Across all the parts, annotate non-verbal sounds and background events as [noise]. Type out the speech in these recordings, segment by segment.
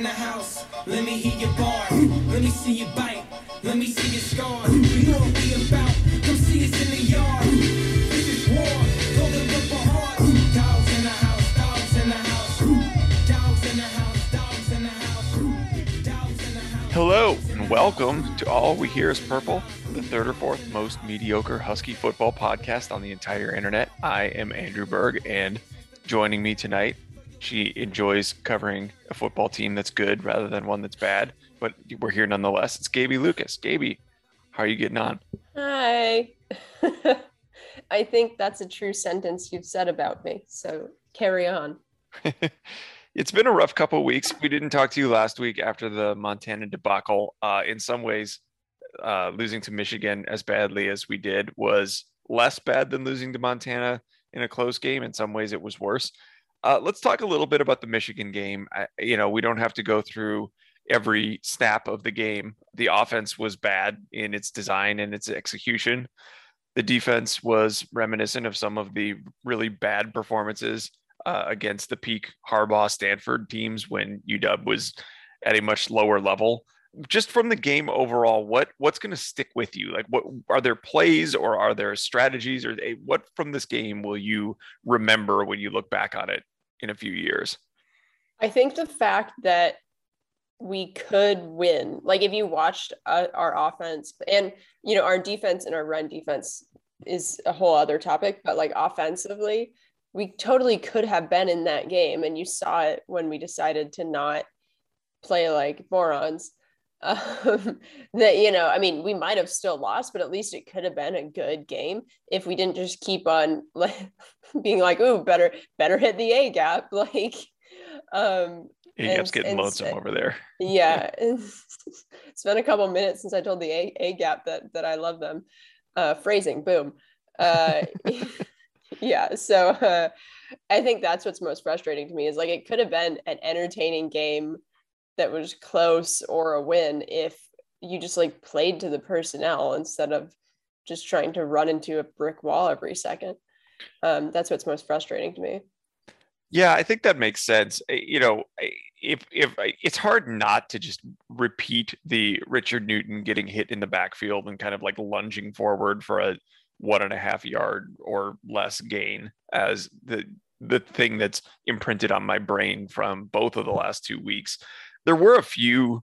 in the house. Let me hear your bar. Let me see you bite. Let me see your scar. You know what we about. Come see us in the yard. This is war. Golden hard. Dogs in the house. Dogs in the house. Dogs in the house. Dogs in the house. Dogs in the house. Hello and welcome to All We Hear is Purple, the third or fourth most mediocre Husky football podcast on the entire internet. I am Andrew Berg, and joining me tonight, she enjoys covering a football team that's good rather than one that's bad, but we're here nonetheless. It's Gaby Lucas. Gaby, how are you getting on? Hi. [laughs] I think that's a true sentence you've said about me. So carry on. [laughs] it's been a rough couple of weeks. We didn't talk to you last week after the Montana debacle. Uh, in some ways, uh, losing to Michigan as badly as we did was less bad than losing to Montana in a close game. In some ways, it was worse. Uh, let's talk a little bit about the Michigan game. I, you know, we don't have to go through every snap of the game. The offense was bad in its design and its execution. The defense was reminiscent of some of the really bad performances uh, against the peak Harbaugh Stanford teams when UW was at a much lower level. Just from the game overall, what what's going to stick with you? Like, what are there plays or are there strategies or they, what from this game will you remember when you look back on it in a few years? I think the fact that we could win, like if you watched uh, our offense and, you know, our defense and our run defense is a whole other topic, but like offensively, we totally could have been in that game. And you saw it when we decided to not play like morons. Um, [laughs] that you know, I mean, we might have still lost, but at least it could have been a good game if we didn't just keep on [laughs] like being like, "Ooh, better better hit the A gap." [laughs] Like, um, A gap's getting lonesome over there. yeah, it's been a couple minutes since I told the A A gap that that I love them. Uh, phrasing, boom. Uh, yeah, so uh, I think that's what's most frustrating to me is like it could have been an entertaining game that was close or a win if you just like played to the personnel instead of just trying to run into a brick wall every second. Um, that's what's most frustrating to me. Yeah, I think that makes sense. Eh, you know, eh, if if eh, it's hard not to just repeat the Richard Newton getting hit in the backfield and kind of like lunging forward for a one and a half yard or less gain as the the thing that's imprinted on my brain from both of the last two weeks there were a few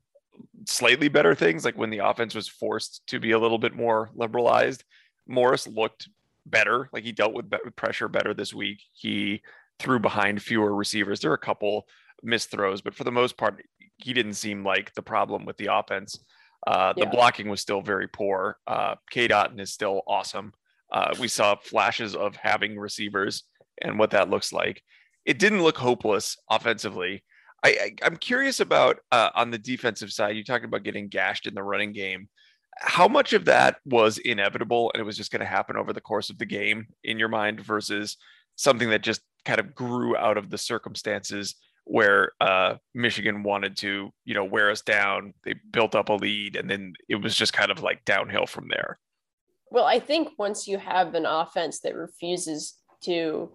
slightly better things, like when the offense was forced to be a little bit more liberalized. Morris looked better, like he dealt with pressure better this week. He threw behind fewer receivers. There were a couple missed throws, but for the most part, he didn't seem like the problem with the offense. Uh, the yeah. blocking was still very poor. Uh, Cade Otton is still awesome. Uh, we saw flashes of having receivers and what that looks like. It didn't look hopeless offensively. I, I am curious about uh, on the defensive side. You talked about getting gashed in the running game. How much of that was inevitable and it was just going to happen over the course of the game in your mind versus something that just kind of grew out of the circumstances where uh, Michigan wanted to, you know, wear us down. They built up a lead, and then it was just kind of like downhill from there. Well, I think once you have an offense that refuses to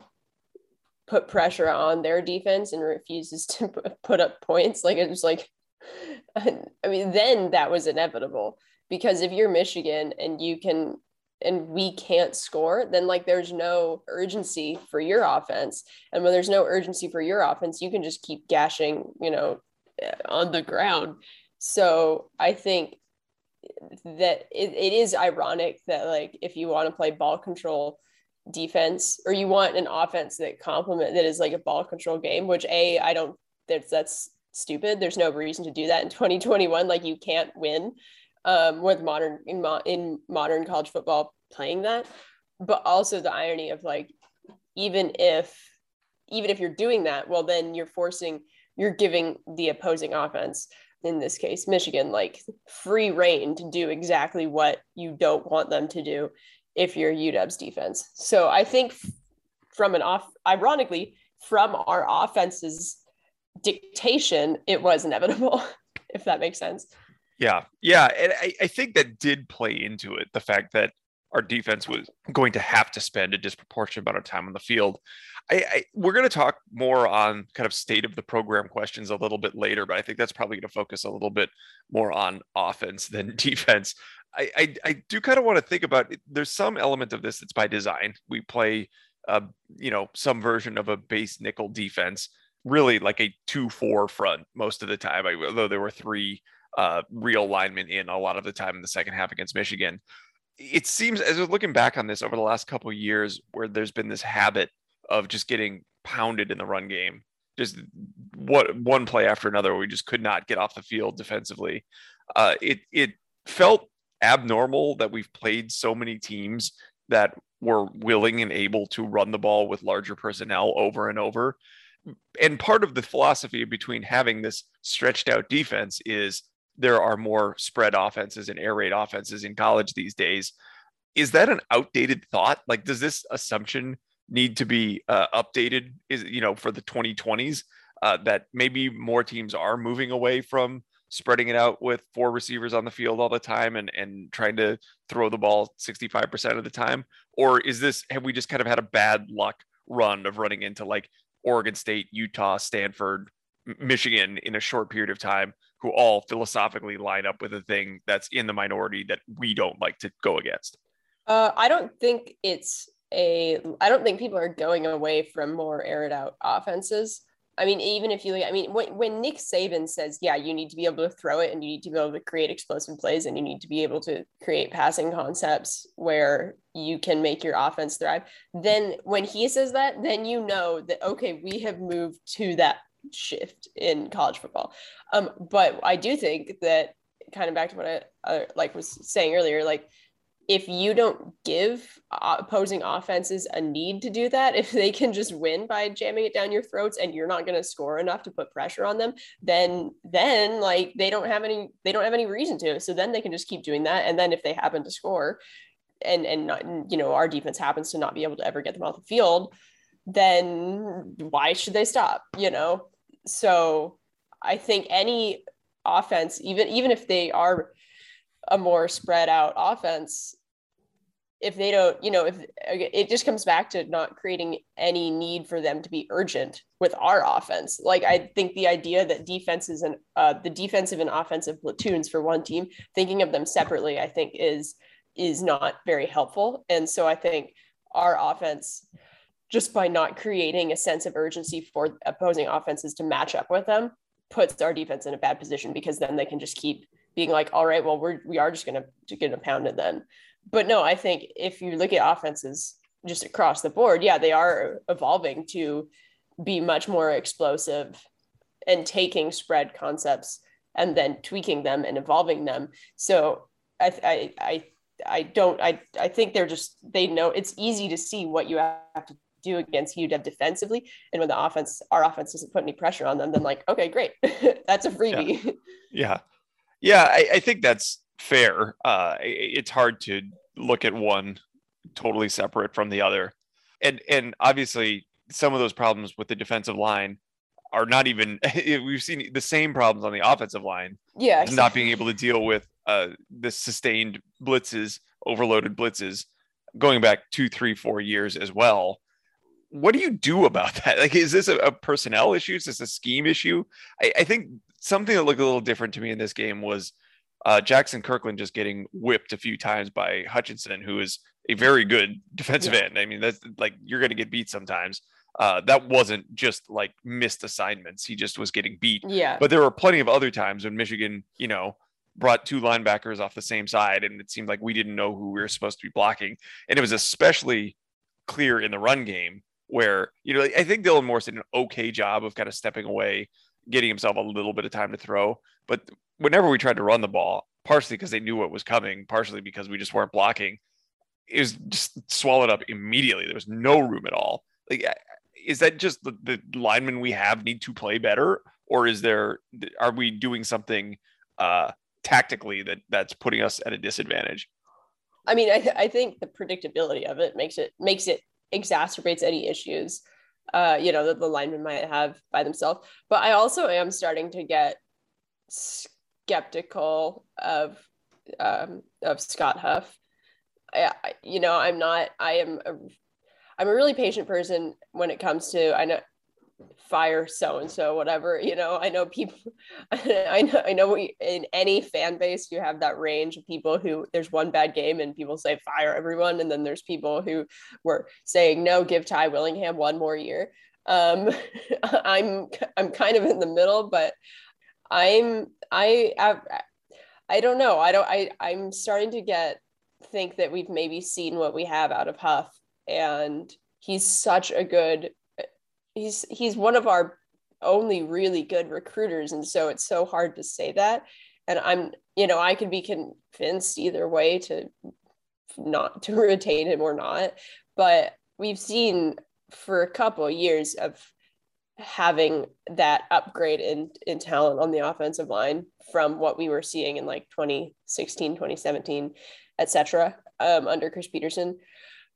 put pressure on their defense and refuses to put up points. Like it was like, [laughs] I mean, then that was inevitable because if you're Michigan and you can and we can't score, then like there's no urgency for your offense. And when there's no urgency for your offense, you can just keep gashing, you know, eh, on the ground. So I think that it, it is ironic that like if you want to play ball control defense or you want an offense that complement that is like a ball control game which a i don't that's that's stupid. There's no reason to do that in [laughs] 2021 like you can't win um, with modern in, mo- in modern college football playing that. But also the irony of like even if even if you're doing that well then you're forcing you're giving the opposing offense in this case michigan like free reign to do exactly what you don't want them to do if you're UW's defense. So I think from an off, ironically, from our offense's dictation, it was inevitable, [laughs] if that makes sense. Yeah. Yeah. And I, I think that did play into it. The fact that our defense was going to have to spend a disproportionate amount of time on the field. I, I we're going to talk more on kind of state of the program questions a little bit later, but I think that's probably going to focus a little bit more on offense than [laughs] defense. I, I, I do kind of want to think about there's some element of this that's by design. We play, uh, you know, some version of a base nickel defense, really like a two-four front most of the time. I, although there were three uh, real linemen in a lot of the time in the second half against Michigan. It seems as we're looking back on this over the last couple years, where there's been this habit of just getting pounded in the run game, just what one play after another, we just could not get off the field defensively. Uh, it it felt abnormal that we've played so many teams that were willing and able to run the ball with larger personnel over and over. And part of the philosophy between having this stretched out defense is there are more spread offenses and air raid offenses in college these days. Is that an outdated thought? Like, does this assumption need to be uh, updated? Is you know for the 2020s uh, that maybe more teams are moving away from spreading it out with four receivers on the field all the time and and trying to throw the ball 65% of the time or is this have we just kind of had a bad luck run of running into like Oregon State, Utah, Stanford, Michigan in a short period of time who all philosophically line up with a thing that's in the minority that we don't like to go against? Uh, I don't think it's a. I don't think people are going away from more aired out offenses. I mean, even if you, I mean, when, when Nick Saban says, yeah, you need to be able to throw it and you need to be able to create explosive plays and you need to be able to create passing concepts where you can make your offense thrive, then when he says that, then you know that, okay, we have moved to that shift in college football. Um, but I do think that kind of back to what I uh, like was saying earlier, like if you don't give opposing offenses a need to do that, [laughs] if they can just win by jamming it down your throats and you're not going to score enough to put pressure on them, then then like they don't have any they don't have any reason to. So then they can just keep doing that, and then if they happen to score, and and not you know our defense happens to not be able to ever get them off the field, then why should they stop? You know, so I think any offense, even even if they are a more spread out offense, if they don't, you know, if it just comes back to not creating any need for them to be urgent with our offense. Like I think the idea that defenses and uh, the defensive and offensive platoons for one team, thinking of them separately, I think is is not very helpful. And so I think our offense just by not creating a sense of urgency for opposing offenses to match up with them puts our defense in a bad position because then they can just keep being like all right well we're we are just going to get a pound it then. But no i think if you look at offenses just across the board yeah they are evolving to be much more explosive and taking spread concepts and then tweaking them and evolving them. So i i i, I don't I, I think they're just they know it's easy to see what you have to do against UW defensively. And when the offense, our offense doesn't put any pressure on them, then like, okay, great. [laughs] that's a freebie. Yeah. Yeah. yeah I, I, think that's fair. Uh, it's hard to look at one totally separate from the other. And, and obviously some of those problems with the defensive line are not even [laughs] we've seen the same problems on the offensive line. Yeah. Exactly. Not being able to deal with uh, the sustained blitzes, overloaded blitzes going back two, three, four years as well what do you do about [laughs] that? Like, is this a, a personnel issue? Is this a scheme issue? I, I, think something that looked a little different to me in this game was uh, Jackson Kirkland just getting whipped a few times by Hutchinson, who is a very good [laughs] defensive yeah. end. I mean, that's like you're going to get beat sometimes. Uh, that wasn't just like missed assignments. He just was getting beat. Yeah. But there were plenty of other times when Michigan, you know, brought two linebackers off the same side, and it seemed like we didn't know who we were supposed to be blocking. And it was especially clear in the run game where you know I think Dylan Morris did an okay job of kind of stepping away, getting himself a little bit of time to throw. But whenever we tried to run the ball, partially because they knew what was coming, partially because we just weren't blocking, it was just swallowed up immediately. There was no room at all. Like, is that just the, the linemen we have need to play better, or is there are we doing something uh, tactically that that's putting us at a disadvantage? I mean, I, I think the predictability of it makes it makes it exacerbates any issues uh, you know that the linemen might have by themselves. But I also am starting to get skeptical of um, of Scott Huff. I- you know, I'm not. I am. A, I'm a really patient person when it comes to. I know fire so and so whatever you know i know people [laughs] i know i know we, in any fan base you have that range of people who there's one bad game and people say fire everyone and then there's people who were saying no give ty willingham one more year. Um [laughs] i'm i'm kind of in the middle but i'm i i, I don't know. I don't i i'm starting to get think that we've maybe seen what we have out of huff and he's such a good he's he's one of our only really good recruiters. And so it's so hard to say that. And i'm you know i could be convinced either way to not to [laughs] retain him or not. But we've seen for a couple of years of having that upgrade in in talent on the offensive line from what we were seeing in like 2016 2017 etc um, under chris petersen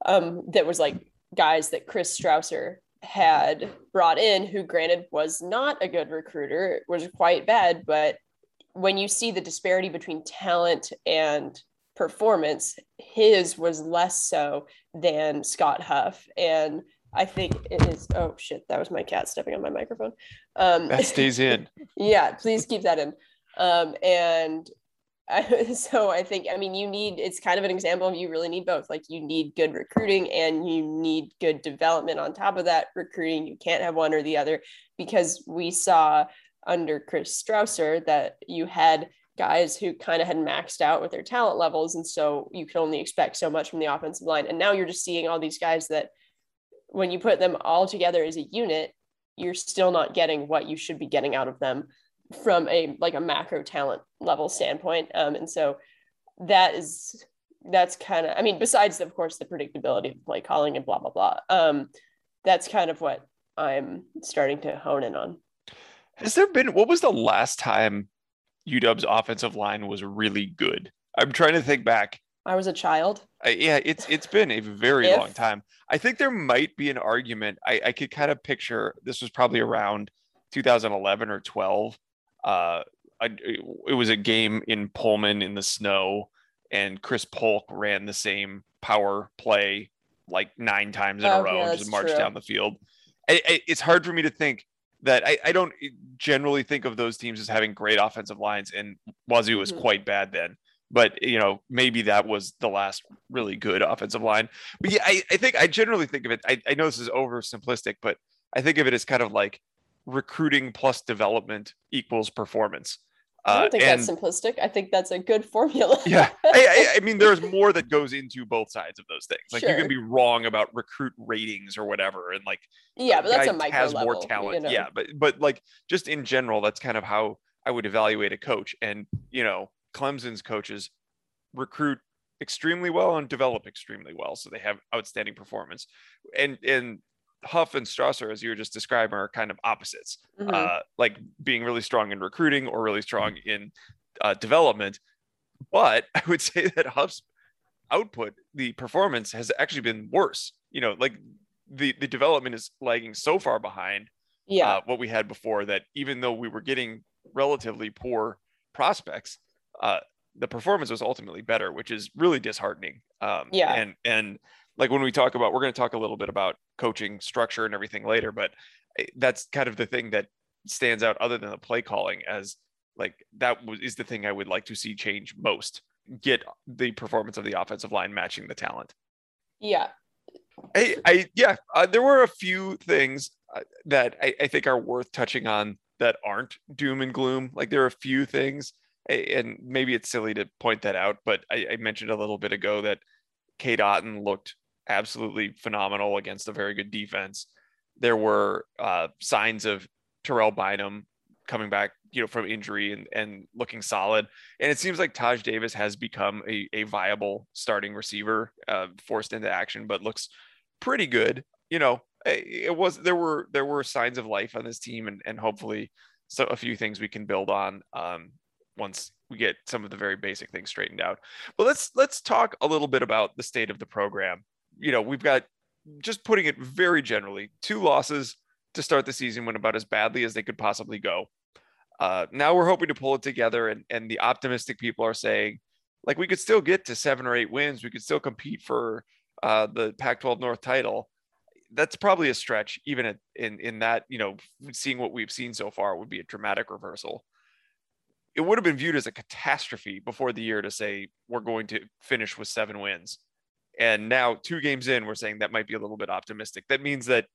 um, that was like guys that chris strausser had brought in who granted was not a good recruiter was quite bad but when you see the disparity between talent and performance his was less so than scott huff. And i think it is oh shit that was my cat stepping on my microphone. Um That stays in. [laughs] yeah please keep that in. Um and [laughs] So i think i mean you need it's kind of an example of you really need both like you need good recruiting and you need good development on top of that recruiting you can't have one or the other because we saw under chris strausser that you had guys who kind of had maxed out with their talent levels and so you can only expect so much from the offensive line and now you're just seeing all these guys that when you put them all together as a unit you're still not getting what you should be getting out of them from a like a macro talent level standpoint um, and so that is that's kind of i mean besides of course the predictability of play calling and blah blah blah um, that's kind of what i'm starting to hone in on Has there been what was the last time UW's offensive line was really good? I'm trying to think back. i was a child Uh, yeah, it's it's been a very long time. I think there might be an argument. I, I could kind of picture this was probably around 2011 or 12. Uh, I, it was a game in Pullman in the snow, and Chris Polk ran the same power play like nine times in Oh, a row, yeah, and just marched true. down the field. I, I, it's hard for me to think that I, I don't generally think of those teams as having great offensive lines, and Wazoo was Mhm. quite bad then but you know maybe that was the last really good offensive line but yeah i, I think i generally think of it I, I know this is oversimplistic but i think of it as kind of like recruiting plus development equals performance. I uh, don't think and that's simplistic. I think that's a good formula. Yeah. [laughs] I, I, I mean there's more that goes into both sides of those things. Like you can be wrong about recruit ratings or whatever and like yeah but that's a micro has level more talent you know? yeah but but like just in general that's kind of how i would evaluate a coach. And you know clemson's coaches recruit extremely well and develop extremely well so they have outstanding performance. And and huff and strausser as you were just describing are kind of opposites Mhm. uh like being really strong in recruiting or really strong in uh, development but [laughs] i would say that huff's output the performance has actually been worse you know like the the development is lagging so far behind yeah uh, what we had before that even though we were getting relatively poor prospects uh, the performance was ultimately better which is really disheartening um, Yeah. and and like when we talk about we're going to talk a little bit about coaching structure and everything later but eh, that's kind of the thing that stands out other than the play calling as like that is the thing i would like to see change most. Get the performance of the offensive line matching the talent. Yeah. I, I yeah, uh, there were a few things uh, that I, I think are worth touching on that aren't doom and gloom. Like there are a few things, and maybe it's silly to point that out, but I, I mentioned a little bit ago that Cade Otton looked absolutely phenomenal against a very good defense. There were uh, signs of Terrell Bynum coming back, you know, from injury and, and looking solid. And it seems like Taj Davis has become a, a viable starting receiver, uh, forced into action, but looks pretty good. You know, eh, it was there were there were signs of life on this team, and and hopefully, so a few things we can build on um, once we get some of the very basic things straightened out. But let's let's talk a little bit about the state of the program. You know, we've got just putting it very generally, two losses to start the season went about as badly as they could possibly go. Uh, now we're hoping to pull it together, and and the optimistic people are saying like we could still get to seven or eight wins. We could still compete for uh, the Pac-12 North title. That's probably a stretch, even at, in in that you know, seeing what we've seen so far would be a dramatic reversal. It would have been viewed as a catastrophe before the year to say we're going to finish with seven wins, and now two games in, we're saying that might be a little bit optimistic. That means that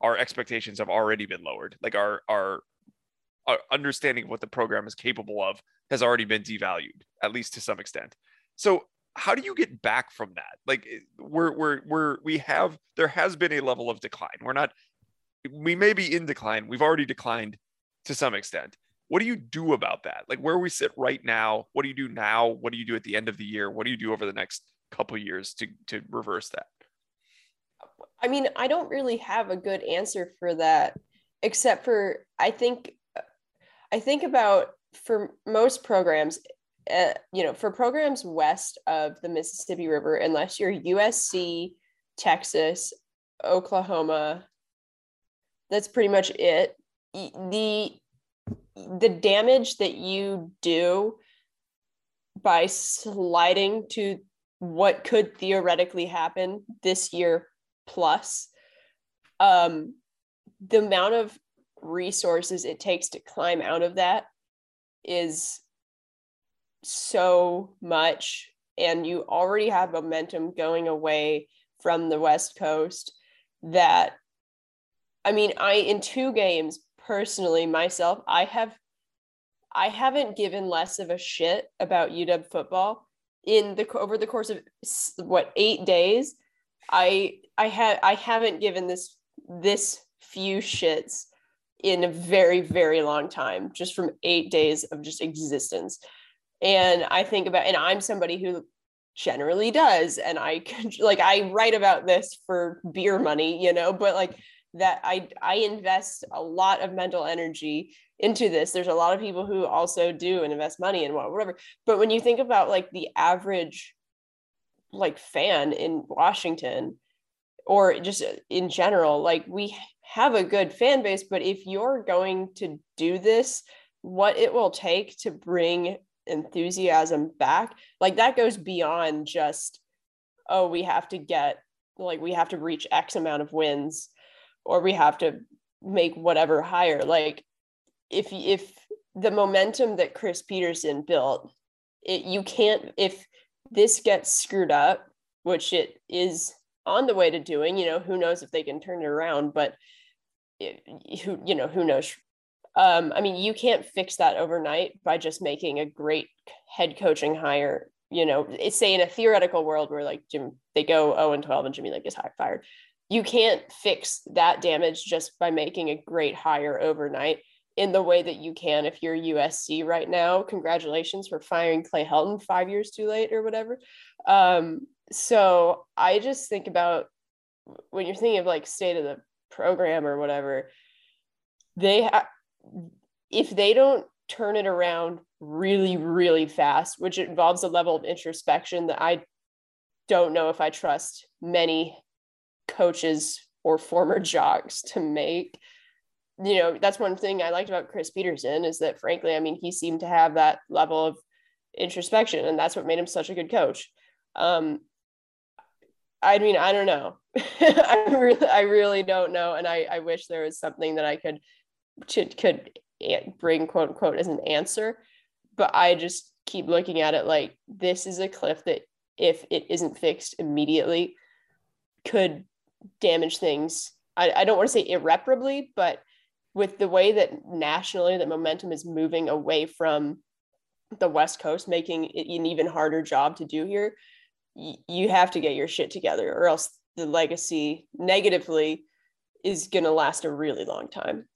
our expectations have already been lowered. Like our our, our understanding of what the program is capable of has already been devalued, at least to some extent. So how do you get back from that? Like eh, we're we're we're we have there has been a level of decline. We're not we may be in decline. We've already declined to some extent. What do you do about that? Like where we sit right now, what do you do now? What do you do at the end of the year? What do you do over the next couple years to to reverse that? I mean, I don't really have a good answer for that, except for I think I think about for most programs, uh, you know, for programs west of the Mississippi River, unless you're USC, Texas, Oklahoma, that's pretty much it. The the damage that you do by sliding to what could theoretically happen this year plus um the amount of resources it takes to climb out of that is so much. And you already have momentum going away from the west coast that i mean i in two games personally myself i have i haven't given less of a shit about uw football in the over the course of what eight days i i had i haven't given this this few shits in a very very long time just from eight days of just existence. And i think about and i'm somebody who generally does and i [laughs] like i write about this for beer money you know but like that i i invest a lot of mental energy into this. There's a lot of people who also do and invest money and whatever. But when you think about like the average like fan in washington or just uh, in general like we have a good fan base but if you're going to do this what it will take to bring enthusiasm back like that goes beyond just oh we have to get like we have to reach x amount of wins or we have to make whatever higher. Like if if the momentum that Chris Petersen built it you can't if this gets screwed up which it is on the way to doing you know who knows if they can turn it around but it, who you know who knows um, I mean, you can't fix that overnight by just making a great head coaching hire. You know, say in a theoretical world where like Jim, they go 0 and 12 and Jimmy Lake is fired. You can't fix that damage just by making a great hire overnight in the way that you can if you're USC right now. Congratulations for firing Clay Helton five years too late or whatever. Um, so I just think about when you're thinking of like state of the program or whatever, they have if they don't turn it around really, really fast, which involves a level of introspection that I don't know if I trust many coaches or former [laughs] jocks to make. You know, that's one thing I liked about Chris Petersen is that, frankly, I mean, he seemed to have that level of introspection, and that's what made him such a good coach. Um, I mean, I don't know. [laughs] I really, I really don't know, and I, I wish there was something that I could could, could bring quote unquote as an answer but i just keep looking at it like this is a cliff that if it isn't fixed immediately could damage things i, I don't want to say irreparably but with the way that nationally that momentum is moving away from the west coast making it an even harder job to do here you have to get your shit together or else the legacy negatively is going to last a really long time.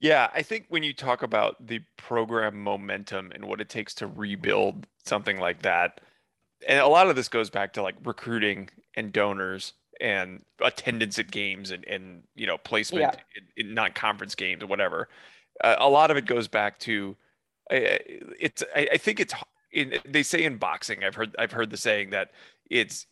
Yeah, I think when you talk about the program momentum and what it takes to rebuild something like that, and a lot of this goes back to like recruiting and donors and attendance at games and, and you know placement yeah. in, in non-conference games or whatever. Uh, a lot of it goes back to uh, it's. I, I think it's. In, they say in boxing, I've heard I've heard the saying that it's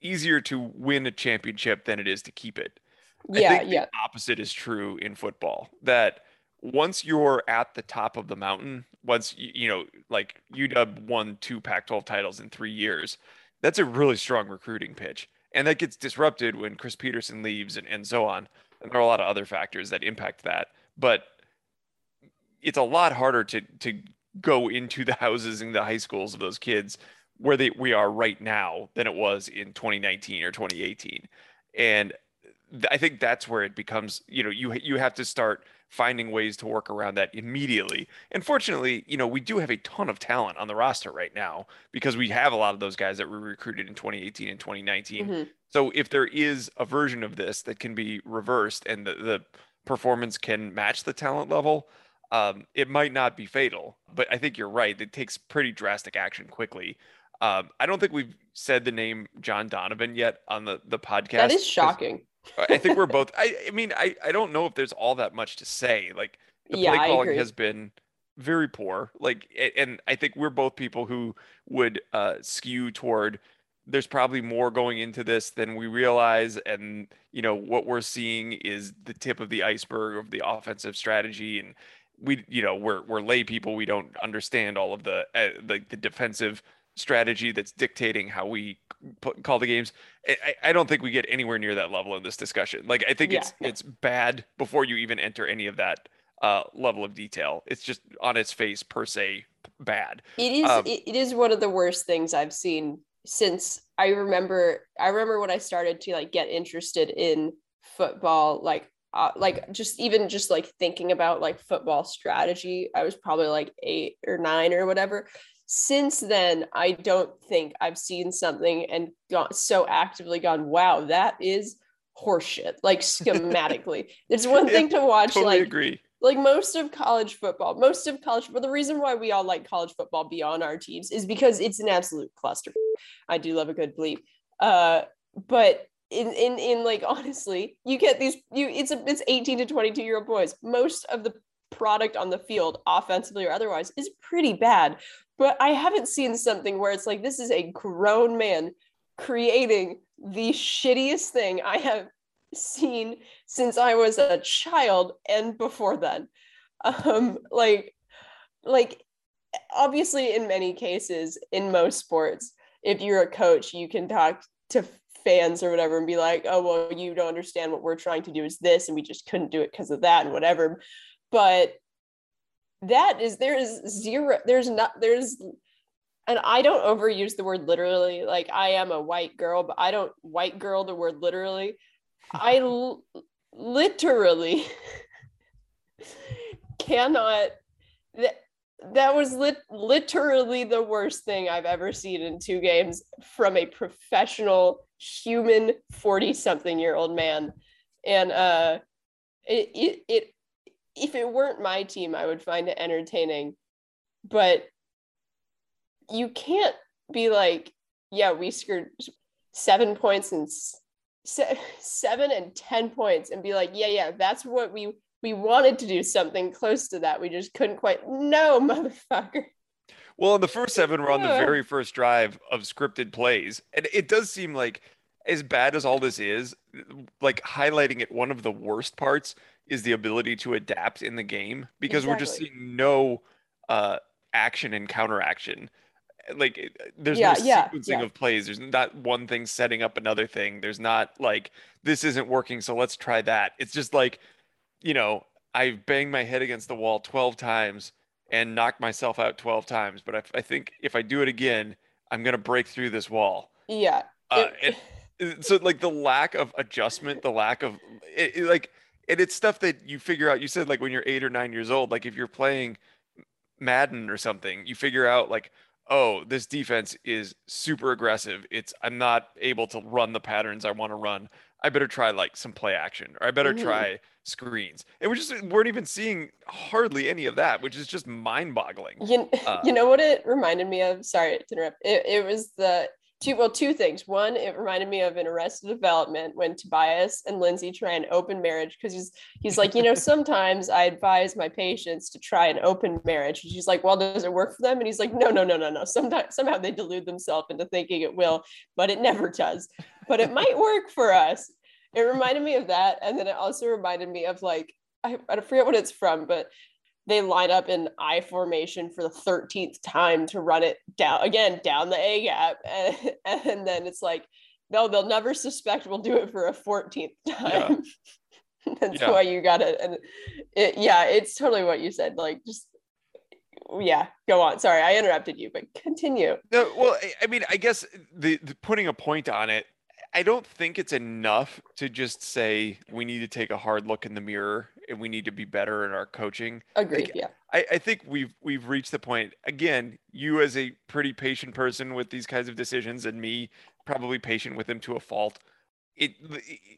easier to win a championship than it is to keep it. Yeah, I think yeah. the opposite is true in football. That once you're at the top of the mountain, once you, you know, like UW won two Pac-12 titles in three years, that's a really strong recruiting pitch, and that gets disrupted when Chris Petersen leaves and, and so on. And there are a lot of other factors that impact that, but it's a lot harder to to go into the houses and the high schools of those kids where they we are right now than it was in 2019 or 2018 and i think that's where it becomes you know you you have to start finding ways to work around that immediately and fortunately you know we do have a ton of talent on the roster right now because we have a lot of those guys that were recruited in 2018 and 2019 Mhm. so if there is a version of this that can be reversed and the, the performance can match the talent level um, it might not be fatal, but I think you're right. It takes pretty drastic action quickly. Um, I don't think we've said the name John Donovan yet on the, the podcast. That is shocking. I think we're both. I, I mean, I, I don't know if there's all that much to say. Like the Yeah, play calling has been very poor. Like, and I think we're both people who would uh, skew toward. There's probably more going into this than we realize, and you know what we're seeing is the tip of the iceberg of the offensive strategy, and we, you know, we're we're lay people. We don't understand all of the uh, the, the defensive strategy that's dictating how we put, call the games. I, I don't think we get anywhere near that level in this discussion. Like I think Yeah, it's no. it's bad before you even enter any of that uh, level of detail. It's just on its face per se bad. It is Um, it, is one of the worst things I've seen since I remember I remember when I started to like get interested in football like uh, like just even just like thinking about like football strategy I was probably like 8 or 9 or whatever since then I don't think I've seen something and got so actively gone wow that is horseshit like schematically [laughs] it's one thing to watch Totally like agree. like most of college football, most of college, but the reason why we all like college football beyond our teams is because it's an absolute cluster. I do love a good bleep. Uh, but in, in, in like, [laughs] honestly, you get these, you, it's a, it's 18 to 22 year old boys. Most of the product on the field, offensively or otherwise, is pretty bad. But I haven't seen something where it's like, this is a grown man creating the shittiest thing I have seen since I was a child and before then. Um, like, like obviously in many cases in most sports, if you're a coach, you can talk to fans or whatever and be like, oh well, you don't understand what we're trying to do is this, and we just couldn't do it because of that and whatever. But that is there is zero, there's not there's and I don't overuse the word literally. Like I am a white girl, but I don't white girl the word literally. I [laughs] l- literally cannot. That that was lit- literally the worst thing I've ever seen in two games from a professional human forty something year old man, and uh, it, it it if it weren't my team, I would find it entertaining, but you can't be like, yeah, we scored seven points and se- [laughs] seven and ten points and be like, yeah, yeah, that's what we we wanted to do something close to that. We just couldn't quite. No, [laughs] motherfucker. Well, in the first seven were on the [laughs] very first drive of scripted plays. And it does seem like, as bad as all this is, like highlighting it, one of the worst parts is the ability to adapt in the game because we're just seeing no uh, action and counteraction. Like, there's Yeah, no yeah, sequencing yeah. of plays. There's not one thing setting up another thing. There's not like, this isn't working, so let's try that. It's just like, you know, I've banged my head against the wall 12 times and knocked myself out 12 times. But I, I think if I do it again, I'm going to break through this wall. Yeah. Uh, It- uh, [laughs] so, like, the lack of adjustment, the lack of it, it, like, and it's stuff that you figure out. You said, like, when you're eight or nine years old, like, if you're playing Madden or something, you figure out, like, oh, this defense is super aggressive. It's, I'm not able to run the patterns I want to run. I better try, like, some play action or I better Mhm. try screens. And we're just, weren't even seeing hardly any of that, which is just mind boggling. [laughs] You, Uh, you know what it reminded me of? Sorry to interrupt. It, it was the two, well, two things. One, it reminded me of an Arrested Development when Tobias and Lindsay try an open marriage because he's he's like, you know, [laughs] sometimes I advise my patients to try an open marriage. And she's like, well, does it work for them? And he's like, no, no, no, no, no. Sometimes somehow they delude themselves into thinking it will, but it never does. But it might work for us. It reminded me of that, and then it also reminded me of like I, I forget what it's from, but they line up in I formation for the 13th time to run it down again down the A gap. And, [laughs] and then it's like, no, they'll never suspect we'll do it for a 14th [laughs] time. Yeah. That's yeah. why you got it. And it, yeah, it's totally what you said. Like, just, yeah, go on. Sorry, I interrupted you, but continue. No, well, I mean, I guess the, the putting a point on it, I don't think it's enough to just say we need to take a hard look in the mirror and we need to be better in our coaching. Agreed. Like, yeah. I, I think we've we've reached the point. Again, you as a pretty patient person with these kinds of decisions, and me probably patient with him to a fault. It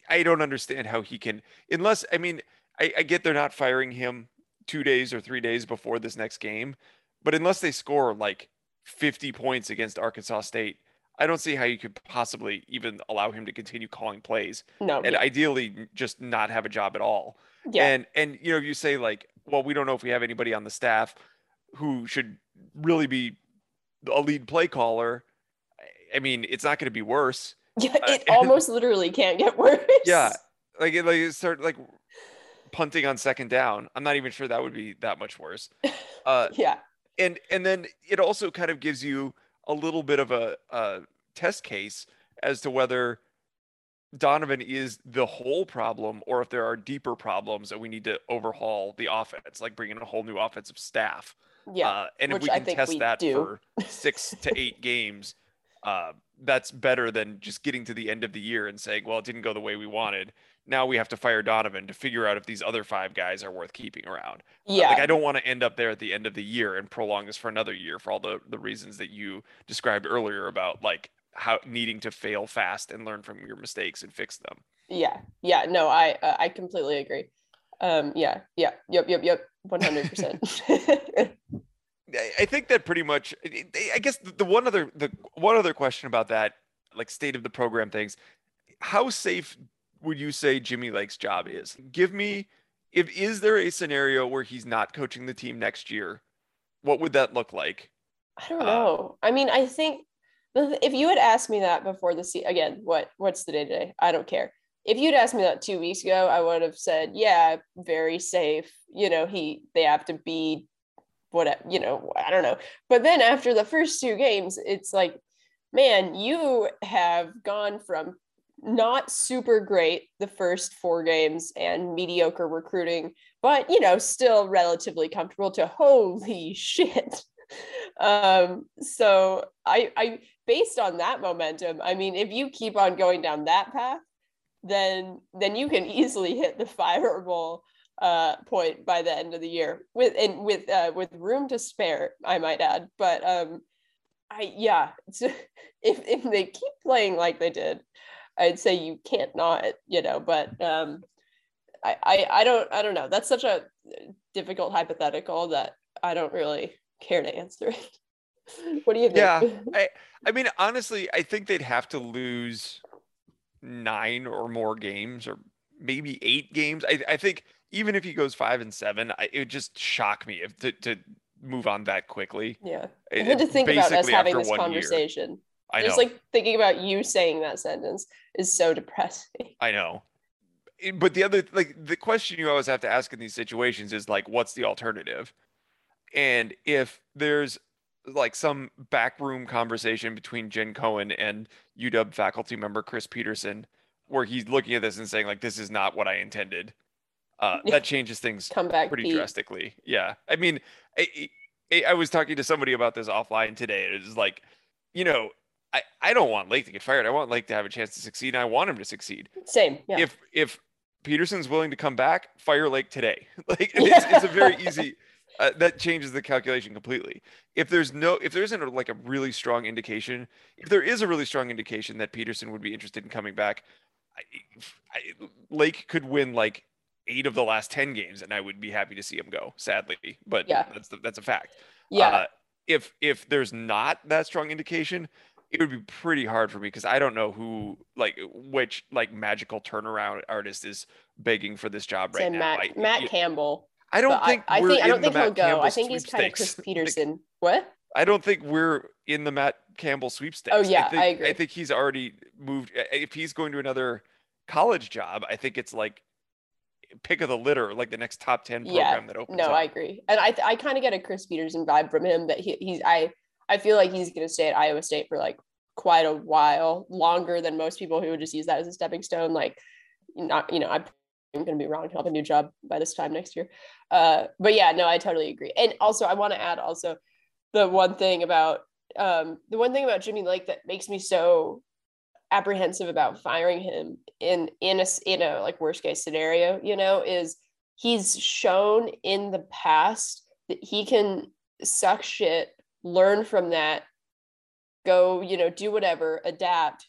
I don't understand how he can unless I mean I, I get they're not firing him two days or three days before this next game, but unless they score like 50 points against Arkansas State, I don't see how you could possibly even allow him to continue calling plays. No. And ideally just not have a job at all. Yeah. And and you know, you say like, well, we don't know if we have anybody on the staff who should really be a lead play caller. I mean, it's not going to be worse. Yeah, uh, it uh, [laughs] almost literally can't get worse. Yeah. Like it like start like punting on second down. I'm not even sure that would be that much worse. [laughs] Uh yeah. And and then it also kind of gives you a little bit of a, a test case as to whether Donovan is the whole problem or if there are deeper problems that we need to overhaul the offense, like bringing a whole new offensive staff. Yeah. Uh, and if we can test we that do. for six to [laughs] eight games, uh, that's better than just getting to the end of the year and saying, well, it didn't go the way we wanted. Now we have to fire Donovan to figure out if these other five guys are worth keeping around. Yeah. Uh, like I don't want to end up there at the end of the year and prolong this for another year for all the, the reasons that you described earlier about like how needing to fail fast and learn from your mistakes and fix them. Yeah. Yeah. No, I, uh, I completely agree. Um, yeah. Yeah. Yep. Yep. Yep. 100%. [laughs] I think that pretty much. I guess the one other the one other question about that, like state of the program things, how safe would you say Jimmy Lake's job is? Give me if is there a scenario where he's not coaching the team next year? What would that look like? I don't know. Uh, I mean, I think if you had asked me that before the season, again, what what's the day today? I don't care. If you'd asked me that two weeks ago, I would have said, yeah, very safe. You know, he they have to be what you know, I don't know. But then after the first two games, it's like, man, you have gone from not super great the first four games and mediocre recruiting, but you know, still relatively comfortable to holy [laughs] shit. Um, so I I based on that momentum, I mean, if you keep on going down that path, then then you can easily hit the [laughs] fireable uh, point by the end of the year with and with uh, with room to spare, I might add. But um, I yeah, [laughs] if if they keep playing like they did, I'd say you can't not, you know. But um, I, I I don't I don't know. That's such a difficult hypothetical that I don't really care to answer it. [laughs] what do you think? Yeah, [laughs] I I mean honestly, I think they'd have to lose nine or more games or maybe eight games. I I think even if he goes five and seven, I, it would just shock me if to, to move on that quickly. Yeah, even to think about us having this conversation. Year. I know. Just like thinking about you saying that sentence is so depressing. I know. Eh, but the other, like, the question you always have to ask in these situations is like, what's the alternative? And if there's like some backroom conversation between Jen Cohen and UW faculty member Chris Petersen, where he's looking at this and saying like, this is not what I intended. Uh, [laughs] that changes things Come back pretty drastically. Yeah. I mean, I, I was talking to somebody about this offline today. It was like, you know, I, I don't want Lake to get fired. I want Lake to have a chance to succeed. And I want him to succeed. Same. Yeah. If if Petersen's willing to come back, fire Lake today. [laughs] like [laughs] it's, it's a very easy. Uh, that changes the calculation completely. If there's no, if there isn't a, like a really strong indication, if there is a really strong indication that Petersen would be interested in coming back, I, I, Lake could win like eight of the last ten games, and I would be happy to see him go. Sadly, but yeah. that's the, that's a fact. Yeah. Uh, if if there's not that strong indication, it would be pretty hard for me because I don't know who like which like magical turnaround artist is begging for this job right now. Matt, I, Matt Campbell. I don't think I, I think I don't think he'll go. I think he's kind of Chris [laughs] Petersen. Like, what? I don't think we're in the Matt Campbell sweepstakes. Oh yeah, I, think, I agree. I think he's already moved. If he's going to another college job, I think it's like pick of the litter, like the next top 10 program Yeah, that opens No, up. I agree, and I I kind of get a Chris Petersen vibe from him that he, he's I I feel like he's going to stay at Iowa State for like quite a while, longer than most people who would just use that as a stepping stone. Like, not you know, I'm going to be wrong. He'll have a new job by this time next year. Uh, but yeah, no, I totally agree. And also, I want to add also the one thing about um, the one thing about Jimmy Lake that makes me so apprehensive about firing him in in a in a like worst case scenario, you know, is he's shown in the past that he can suck shit, learn from that, go, you know, do whatever, adapt,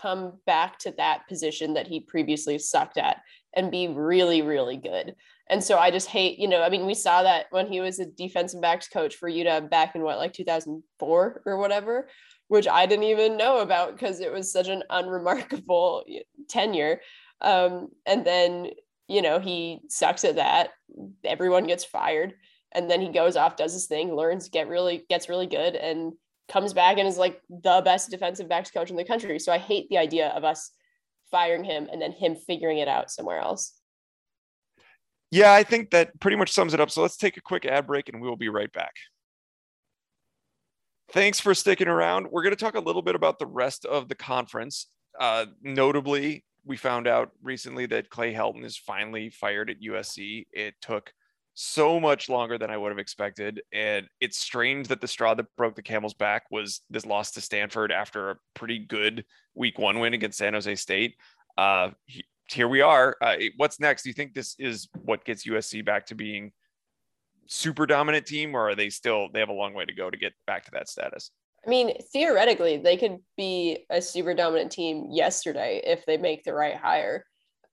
come back to that position that he previously sucked at and be really, really good. And so I just hate, you know, I mean, we saw that when he was a defensive backs coach for UW back in what, like 2004 or whatever, which I didn't even know about because it was such an unremarkable [laughs] tenure. Um, and then, you know, he sucks at that. Everyone gets fired. And then he goes off, does his thing, learns, get really, gets really good, and comes back and is like the best defensive backs coach in the country. So I hate the idea of us firing him and then him figuring it out somewhere else. Yeah, I think that pretty much sums it up. So let's take a quick ad break and we will be right back. Thanks for sticking around. We're going to talk a little bit about the rest of the conference. Uh, notably, we found out recently that Clay Helton is finally fired at USC. It took so much longer than I would have expected. And it's strange that the straw that broke the camel's back was this loss to Stanford after a pretty good week one win against San Jose State. Uh, he, here we are. Uh, what's next? Do you think this is what gets USC back to being super dominant team, or are they still they have a long way to go to get back to that status? I mean, theoretically, they could be a super dominant team yesterday if they make the right hire,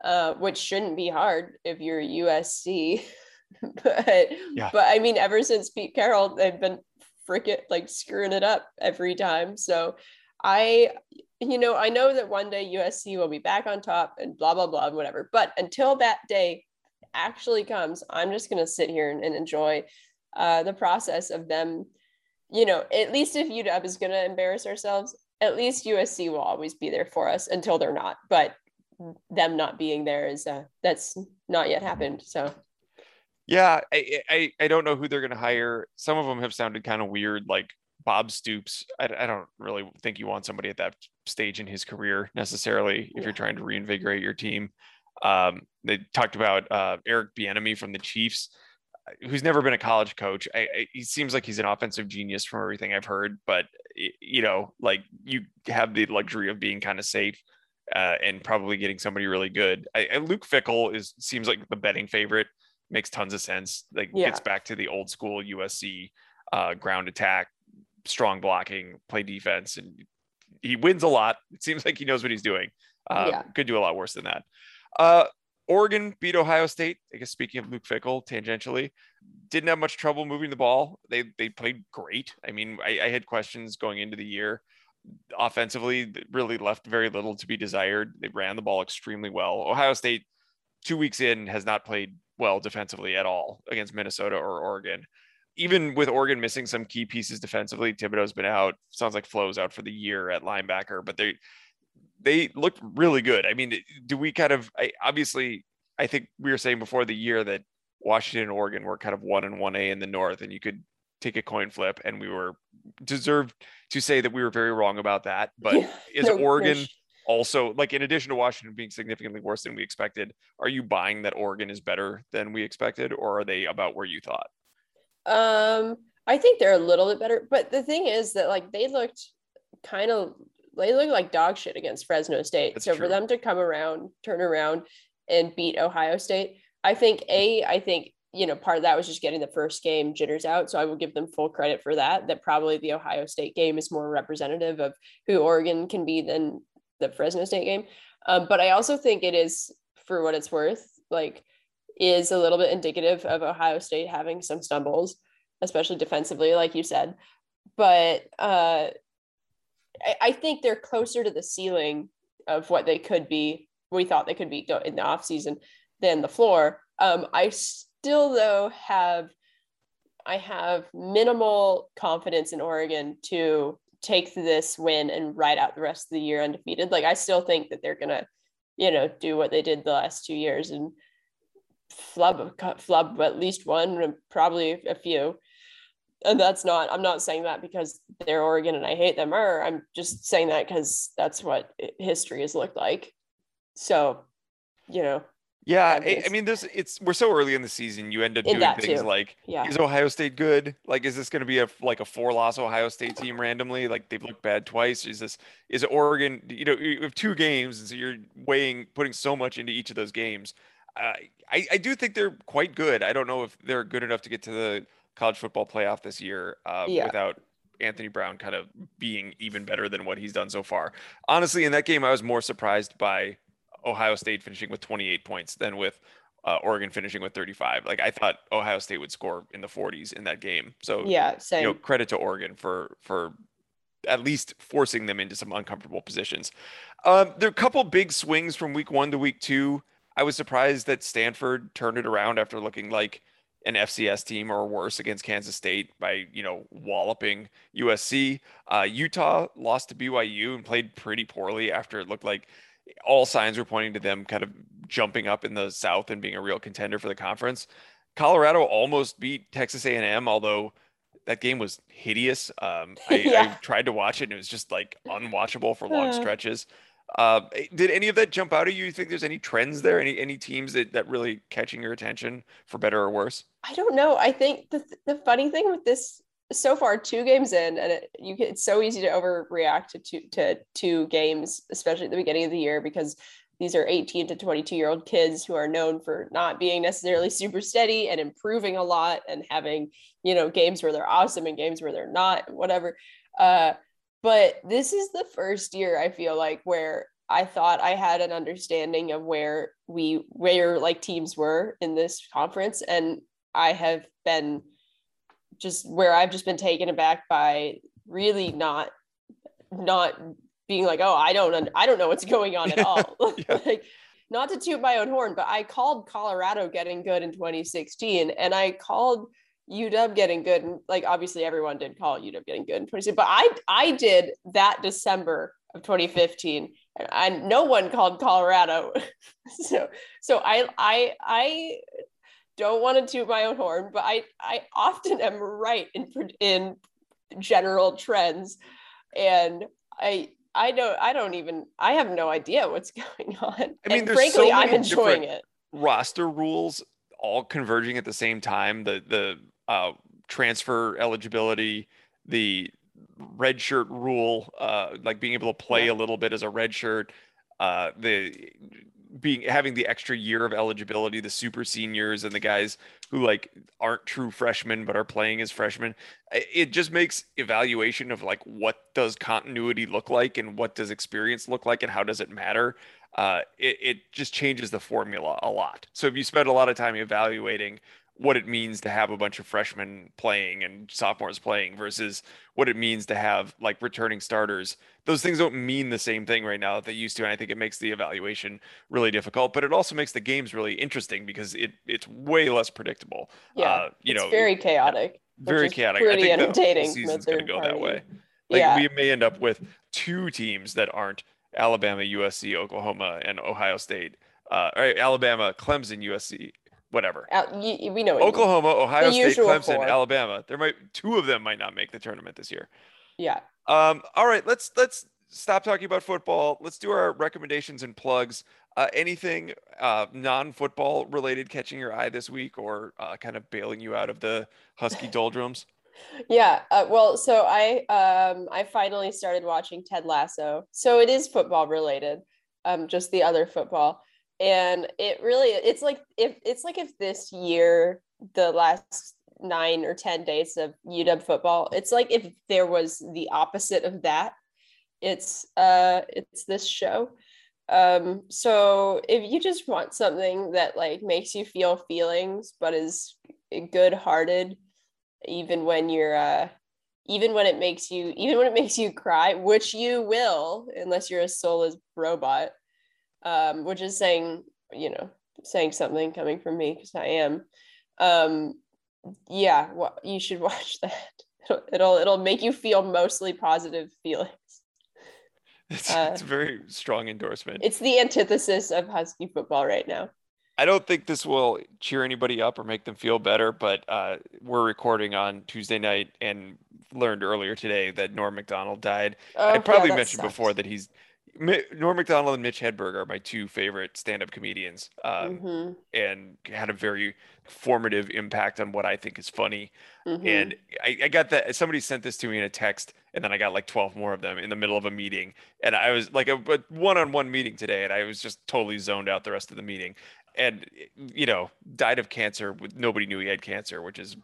uh, which shouldn't be hard if you're USC. [laughs] [laughs] but Yeah. but I mean, ever since Pete Carroll, they've been freaking like screwing it up every time. So I, you know, I know that one day USC will be back on top and blah blah blah whatever. But until that day actually comes, I'm just gonna sit here and, and enjoy uh, the process of them. You know, at least if UW is gonna embarrass ourselves, at least USC will always be there for us until they're not. But them not being there is uh, that's not yet happened. So Yeah, I I, I don't know who they're going to hire. Some of them have sounded kind of weird, like Bob Stoops. I, I don't really think you want somebody at that stage in his career necessarily if Yeah. you're trying to reinvigorate your team. Um, they talked about uh, Eric Bieniemy from the Chiefs, uh, who's never been a college coach. I, I, he seems like he's an offensive genius from everything I've heard, but you know, like you have the luxury of being kind of safe. Uh, and probably getting somebody really good. Luke Fickell is seems like the betting favorite makes tons of sense. Like Yeah. gets back to the old school USC uh, ground attack, strong blocking, play defense, and he wins a lot. It seems like he knows what he's doing. Uh, Yeah. Could do a lot worse than that. Uh, Oregon beat Ohio State. I guess speaking of Luke Fickell, tangentially, didn't have much trouble moving the ball. They they played great. I mean, I, I had questions going into the year. Offensively, really left very little to be desired. They ran the ball extremely well. Ohio State, two weeks in, has not played well defensively at all against Minnesota or Oregon. Even with Oregon missing some key pieces defensively, Thibodeaux's been out. Sounds like Flowe's out for the year at linebacker, but they they looked really good. I mean, do we kind of I, obviously? I think we were saying before the year that Washington and Oregon were kind of one and one A in the North, and you could take a coin flip, and we were deserved to say that we were very wrong about that. But Yeah. is No- Oregon also like in addition to Washington being significantly worse than we expected? Are you buying that Oregon is better than we expected, or are they about where you thought? Um, I think they're a little bit better, but the thing is that like they looked kind of they looked like dog shit against Fresno State. That's so true. for them to come around, turn around, and beat Ohio State, I think a I think you know part of that was just getting the first game jitters out. So I will give them full credit for that. That probably the Ohio State game is more representative of who Oregon can be than the Fresno State game. Um, but I also think it is for what it's worth, like is a little bit indicative of Ohio State having some stumbles, especially defensively, like you said. But uh, I, I think they're closer to the ceiling of what they could be, we thought they could be in the offseason than the floor. Um, I still, though, have I have minimal confidence in Oregon to take this win and ride out the rest of the year undefeated. Like I still think that they're gonna, you know, do what they did the last two years and flub flub at least one, probably a few. And that's not. I'm not saying that because they're Oregon and I hate them. Or I'm just saying that because that's what history has looked like. So, you know, yeah, I, I, mean, this it's we're so early in the season. You end up doing things too. like, yeah. is Ohio State good? Like, is this going to be a like a four loss Ohio State team randomly? Like they've looked bad twice. Is this is Oregon? You know, you have two games, and so you're weighing putting so much into each of those games. Uh, I I do think they're quite good. I don't know if they're good enough to get to the college football playoff this year uh, yeah. without Anthony Brown kind of being even better than what he's done so far. Honestly, in that game, I was more surprised by Ohio State finishing with 28 points than with uh, Oregon finishing with 35. Like I thought Ohio State would score in the 40s in that game. So yeah, same. You know, credit to Oregon for for at least forcing them into some uncomfortable positions. Um, there are a couple big swings from week one to week two. I was surprised that Stanford turned it around after looking like an FCS team or worse against Kansas State by you know walloping USC. Uh, Utah lost to BYU and played pretty poorly after it looked like all signs were pointing to them kind of jumping up in the South and being a real contender for the conference. Colorado almost beat Texas A&M, although that game was hideous. Um, [laughs] I, yeah. I, tried to watch it and it was just like unwatchable for long stretches. Uh, did any of that jump out at you? You think there's any trends there? Any any teams that that really catching your attention for better or worse? I don't know. I think the the funny thing with this so far two games in and it, you it's so easy to overreact to two, to two games especially at the beginning of the year because these are 18 to 22 year old kids who are known for not being necessarily [laughs] super steady and improving a lot and having you know games where they're awesome and games where they're not whatever. Uh, but this is the first year i feel like where i thought i had an understanding of where we where like teams were in this conference and i have been just where I've just been taken aback by really not not being like, oh, I don't I don't know what's going on at all. [laughs] yeah. [laughs] like not to toot my own horn, but I called Colorado getting good in 2016 and I called UW getting good. And like obviously everyone did call UW getting good in 2016, but I I did that December of 2015 and I, no one called Colorado. [laughs] so so I I I don't want to toot my own horn, but I I often am right in in general trends, and I I don't I don't even I have no idea what's [laughs] going on. I mean, and frankly, so I'm enjoying it. Roster rules all converging at the same time. The the uh, transfer eligibility, the red shirt rule, uh, like being able to play yeah. a little bit as a red shirt, uh, the being having the extra year of eligibility, the super seniors and the guys who like aren't true freshmen but are playing as freshmen, it just makes evaluation of like what does continuity look like and what does experience look like and how does it matter. Uh, it, it just changes the formula a lot. So if you spend a lot of time evaluating what it means to have a bunch of freshmen playing and sophomores playing versus what it means to have like returning starters. Those things don't mean the same thing right now that they used to. And I think it makes the evaluation really difficult, but it also makes the games really interesting because it it's way less predictable. Yeah. Uh, you know, very chaotic. Very chaotic. Pretty I think entertaining. The season's going to go that way. Like yeah. we may end up with two teams that aren't Alabama, USC, Oklahoma, and Ohio State. Uh, Alabama, Clemson, USC, whatever. we know Oklahoma, Ohio State, Clemson, four. Alabama. There might two of them might not make the tournament this year. Yeah. Um. All right. Let's let's stop talking about football. Let's do our recommendations and plugs. Uh, anything uh, non-football related catching your eye this week, or uh, kind of bailing you out of the Husky [laughs] doldrums? yeah. Uh, well, so I um I finally started watching Ted Lasso. So it is football related. Um, just the other football and it really it's like if it's like if this year the last nine or ten days of uw football it's like if there was the opposite of that it's uh it's this show. Um so if you just want something that like makes you feel feelings but is good hearted even when you're uh even when it makes you even when it makes you cry which you will unless you're a soulless robot um, which is saying, you know, saying something coming from me because I am. Um, yeah, well, you should [laughs] watch that. It'll, it'll make you feel mostly positive feelings. It's, uh, it's a very strong endorsement. It's the antithesis of Husky football right now. I don't think this will cheer anybody up or make them feel better, but uh, we're recording on Tuesday night and learned earlier today that Norm Macdonald died. Oh, I probably that mentioned sucks. before that he's Norm Macdonald and Mitch Hedberg are my two favorite stand-up comedians, um, Mhm, and had a very formative impact on what I think is funny. mhm. And I, I got that somebody sent this to me in a text, and then I got like 12 more of them in the middle of a meeting. And I was like a, a one-on-one meeting today, and I was just totally zoned out the rest of the meeting. And you know, died of cancer with nobody knew he had cancer, which is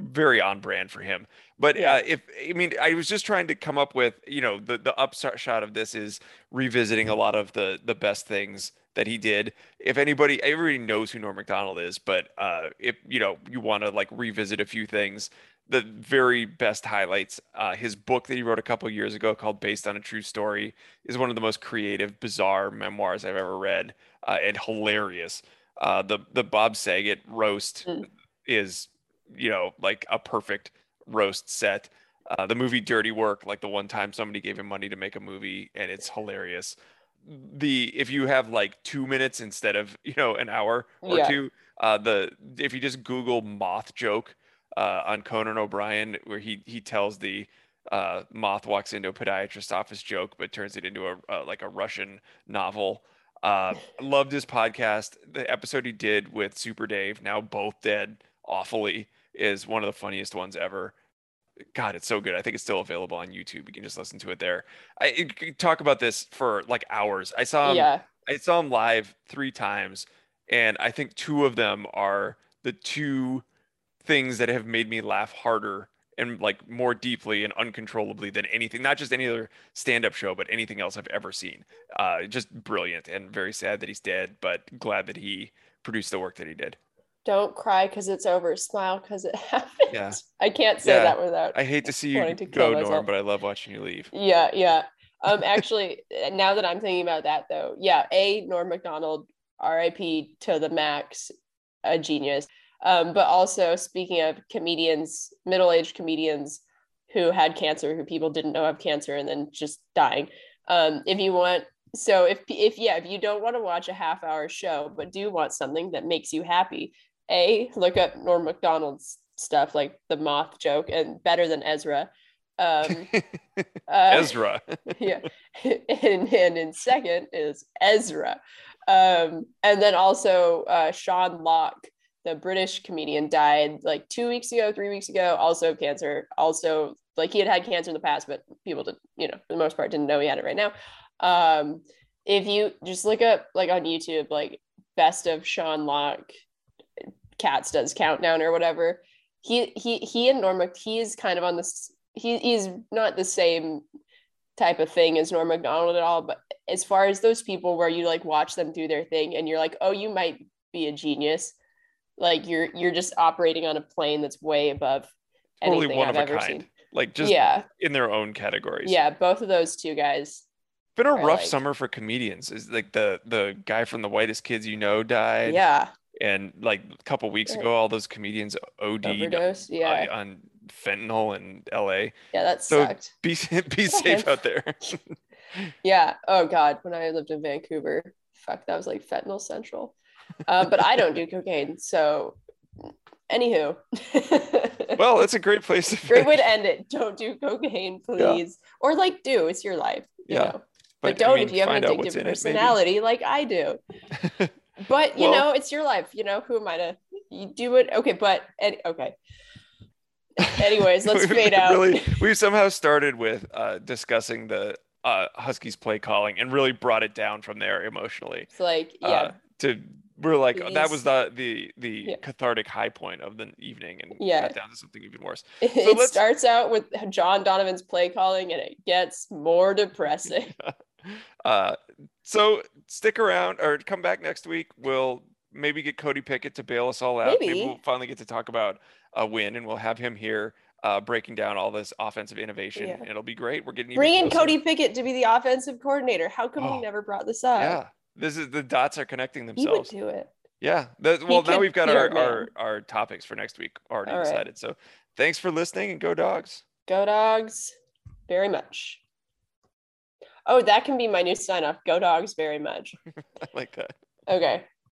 very on brand for him. But Yeah. uh, if I mean, I was just trying to come up with, you know, the the upshot of this is revisiting a lot of the the best things that he did. If anybody, everybody knows who Norm Macdonald is, but uh, if you know, you want to like revisit a few things, the very best highlights. Uh, his book that he wrote a couple years ago called "Based on a True Story" is one of the most creative, bizarre memoirs I've ever read, uh, and hilarious. Uh, the the Bob Saget roast Mm. is, you know, like a perfect roast set. Uh, the movie Dirty Work, like the one time somebody gave him money to make a movie, and it's hilarious. The if you have like two minutes instead of you know an hour or Yeah. two, uh, the if you just Google moth joke uh, on Conan O'Brien, where he he tells the uh, moth walks into a podiatrist office joke, but turns it into a uh, like a Russian novel. Uh, loved his podcast. The episode he did with Super Dave, now both dead awfully, is one of the funniest ones ever. God, it's so good. I think it's still available on YouTube. You can just listen to it there. I talk about this for like hours. I saw him. yeah, I saw him live three times, and I think two of them are the two things that have made me laugh harder and like more deeply and uncontrollably than anything, not just any other stand-up show, but anything else I've ever seen. Uh, just brilliant and very sad that he's dead, but glad that he produced the work that he did. Don't cry because it's over. Smile because it [laughs] happened. Yeah. I can't say Yeah. that without. I hate to see you to go, Norm, myself. but I love watching you leave. Yeah, yeah. Um, actually, [laughs] now that I'm thinking about that, though, yeah, a Norm Macdonald, R.I.P. to the max, a genius. Um, but also speaking of comedians, middle-aged comedians who had cancer, who people didn't know have cancer, and then just dying. Um, if you want, so if if yeah, if you don't want to watch a half-hour show, but do want something that makes you happy, a look up Norm Macdonald's stuff like the moth joke and better than Ezra. Um, [laughs] uh, Ezra. [laughs] yeah. And, and in second is ezra. Um and then also uh sean lock the british comedian died like two weeks ago three weeks ago. Also of cancer. Also like he had had cancer in the past but people did you know for the most part didn't know he had it right now. Um if you just look up like on youtube like best of sean lock cats does countdown or whatever he he he and norma he's kind of on this he, he's not the same type of thing as Norm Macdonald at all. But as far as those people where you like watch them do their thing and you're like, oh, you might be a genius. Like you're you're just operating on a plane that's way above Totally anything one I've of a ever kind. seen. Like just yeah, in their own categories. yeah, both of those two guys. been a rough like- summer for comedians. Is like the the guy from the whitest kids you know died. Yeah, And like a couple weeks ago, all those comedians OD'd overdose. Yeah, uh, on fentanyl in LA. yeah, that so- sucked. Be [laughs] be [laughs] safe out there. Yeah. Oh God, when I lived in Vancouver, fuck, that was like fentanyl central. Uh, but I don't do cocaine, so anywho. [laughs] well, it's a great place to great way to end it. Don't do cocaine, please. Or like do. It's your life. You Yeah. know. But, I don't mean, if you have an addictive in it, personality like I do. But you Well- know, it's your life. You know, who am I to you do it? Okay, but any, okay. Anyways, let's [laughs] fade out. Really, we somehow started with uh, discussing the uh, Huskies play calling and really brought it down from there emotionally. It's like, yeah, Uh, to we're like that was the the the Yeah. cathartic high point of the evening, and Yeah. got down to something even worse. [laughs] it starts out with John Donovan's play calling and it gets more depressing. [laughs] Uh, so stick around or come back next week. We'll maybe get Cody Pickett to bail us all out. Maybe. we'll finally get to talk about a win, and we'll have him here uh, breaking down all this offensive innovation. Yeah. It'll be great. We're getting Bring in. Cody Pickett to be the offensive coordinator. How come Oh, we never brought this up? Yeah, this is the dots are connecting He would themselves. do it. Yeah. Well, now we've got our, our our topics for next week already All right. decided. So thanks for listening and go dogs. Go dogs very much. Oh, that can be my new sign off. Go dogs very much. I like that. Okay.